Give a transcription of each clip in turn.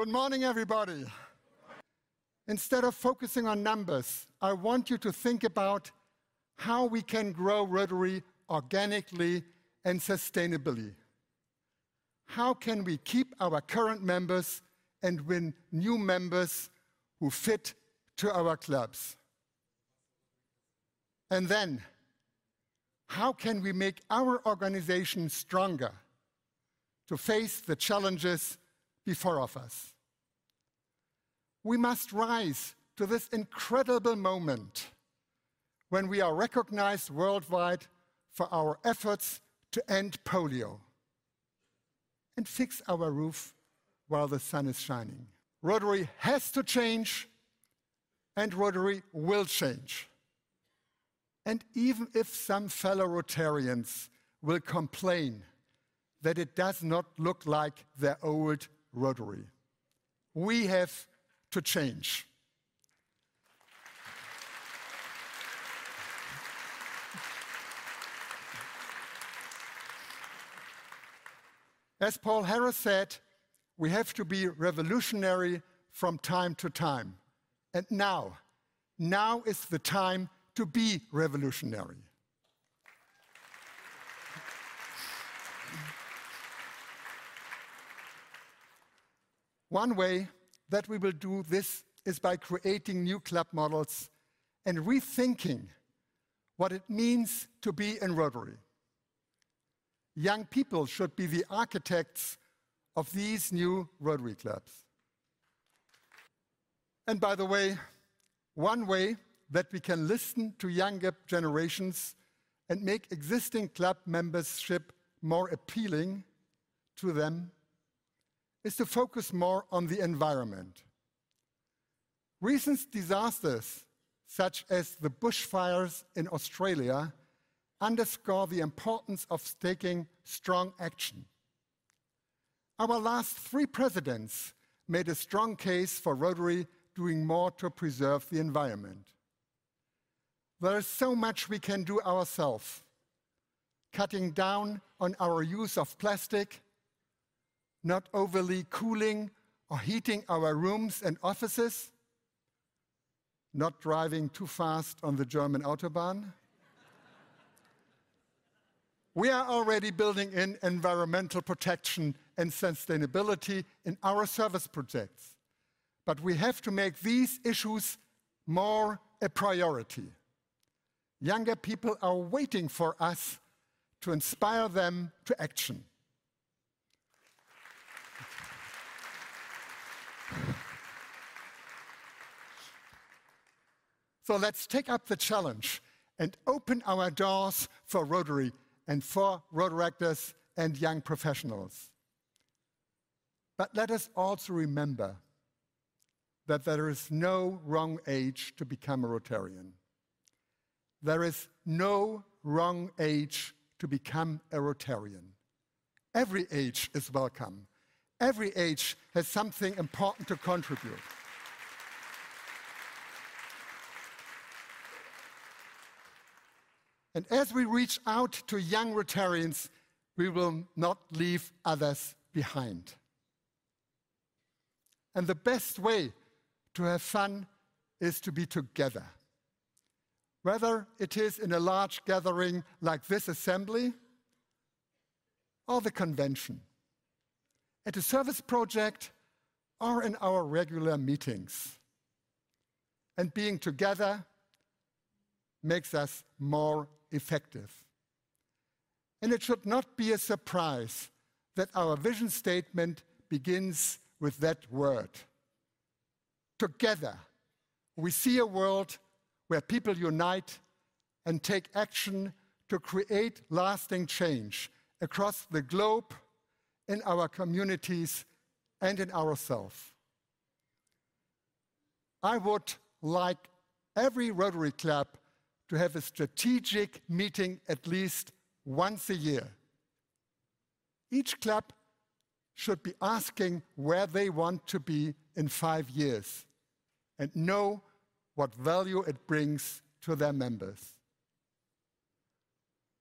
Good morning, everybody. Instead of focusing on numbers, I want you to think about how we can grow Rotary organically and sustainably. How can we keep our current members and win new members who fit to our clubs? And then, how can we make our organization stronger to face the challenges before of us? We must rise to this incredible moment when we are recognized worldwide for our efforts to end polio and fix our roof while the sun is shining. Rotary has to change, and Rotary will change. And even if some fellow Rotarians will complain that it does not look like their old Rotary, we have to change. As Paul Harris said, we have to be revolutionary from time to time. And now, now is the time to be revolutionary. One way that we will do this is by creating new club models and rethinking what it means to be in Rotary. Young people should be the architects of these new Rotary clubs. And by the way, one way that we can listen to younger generations and make existing club membership more appealing to them is to focus more on the environment. Recent disasters, such as the bushfires in Australia, underscore the importance of taking strong action. Our last three presidents made a strong case for Rotary doing more to preserve the environment. There is so much we can do ourselves, cutting down on our use of plastic, not overly cooling or heating our rooms and offices, not driving too fast on the German Autobahn. we are already building in environmental protection and sustainability in our service projects, but we have to make these issues more a priority. Younger people are waiting for us to inspire them to action. So let's take up the challenge and open our doors for Rotary and for Rotaractors and young professionals. But let us also remember that there is no wrong age to become a Rotarian. There is no wrong age to become a Rotarian. Every age is welcome. Every age has something important to contribute. And as we reach out to young Rotarians, we will not leave others behind. And the best way to have fun is to be together. Whether it is in a large gathering like this assembly or the convention, at a service project or in our regular meetings. And being together makes us more effective. And it should not be a surprise that our vision statement begins with that word. Together, we see a world where people unite and take action to create lasting change across the globe, in our communities, and in ourselves. I would like every Rotary Club to have a strategic meeting at least once a year. Each club should be asking where they want to be in five years and know what value it brings to their members.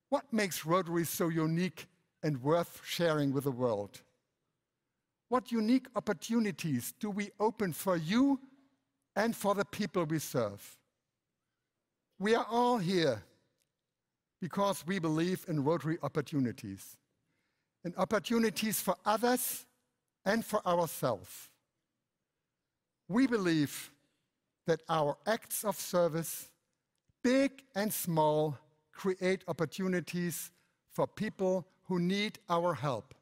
What makes Rotary so unique and worth sharing with the world? What unique opportunities do we open for you and for the people we serve? We are all here because we believe in Rotary opportunities, in opportunities for others and for ourselves. We believe that our acts of service, big and small, create opportunities for people who need our help.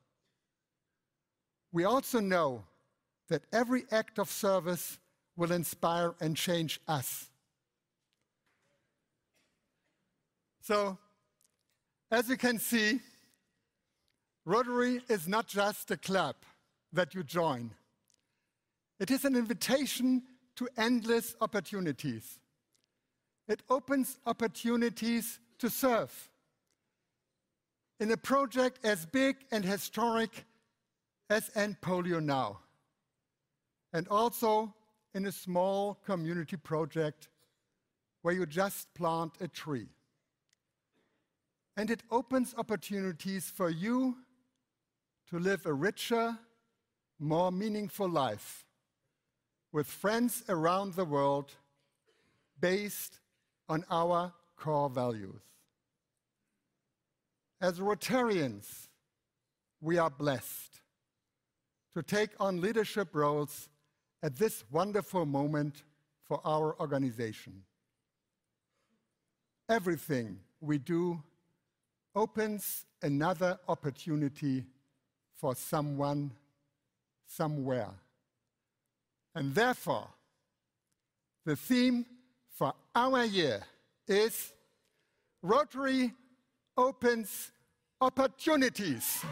We also know that every act of service will inspire and change us. So, as you can see, Rotary is not just a club that you join. It is an invitation to endless opportunities. It opens opportunities to serve. In a project as big and historic as End Polio Now, and also in a small community project where you just plant a tree. And it opens opportunities for you to live a richer, more meaningful life with friends around the world based on our core values. As Rotarians, we are blessed to take on leadership roles at this wonderful moment for our organization. Everything we do opens another opportunity for someone, somewhere. And therefore, the theme for our year is Rotary opens opportunities.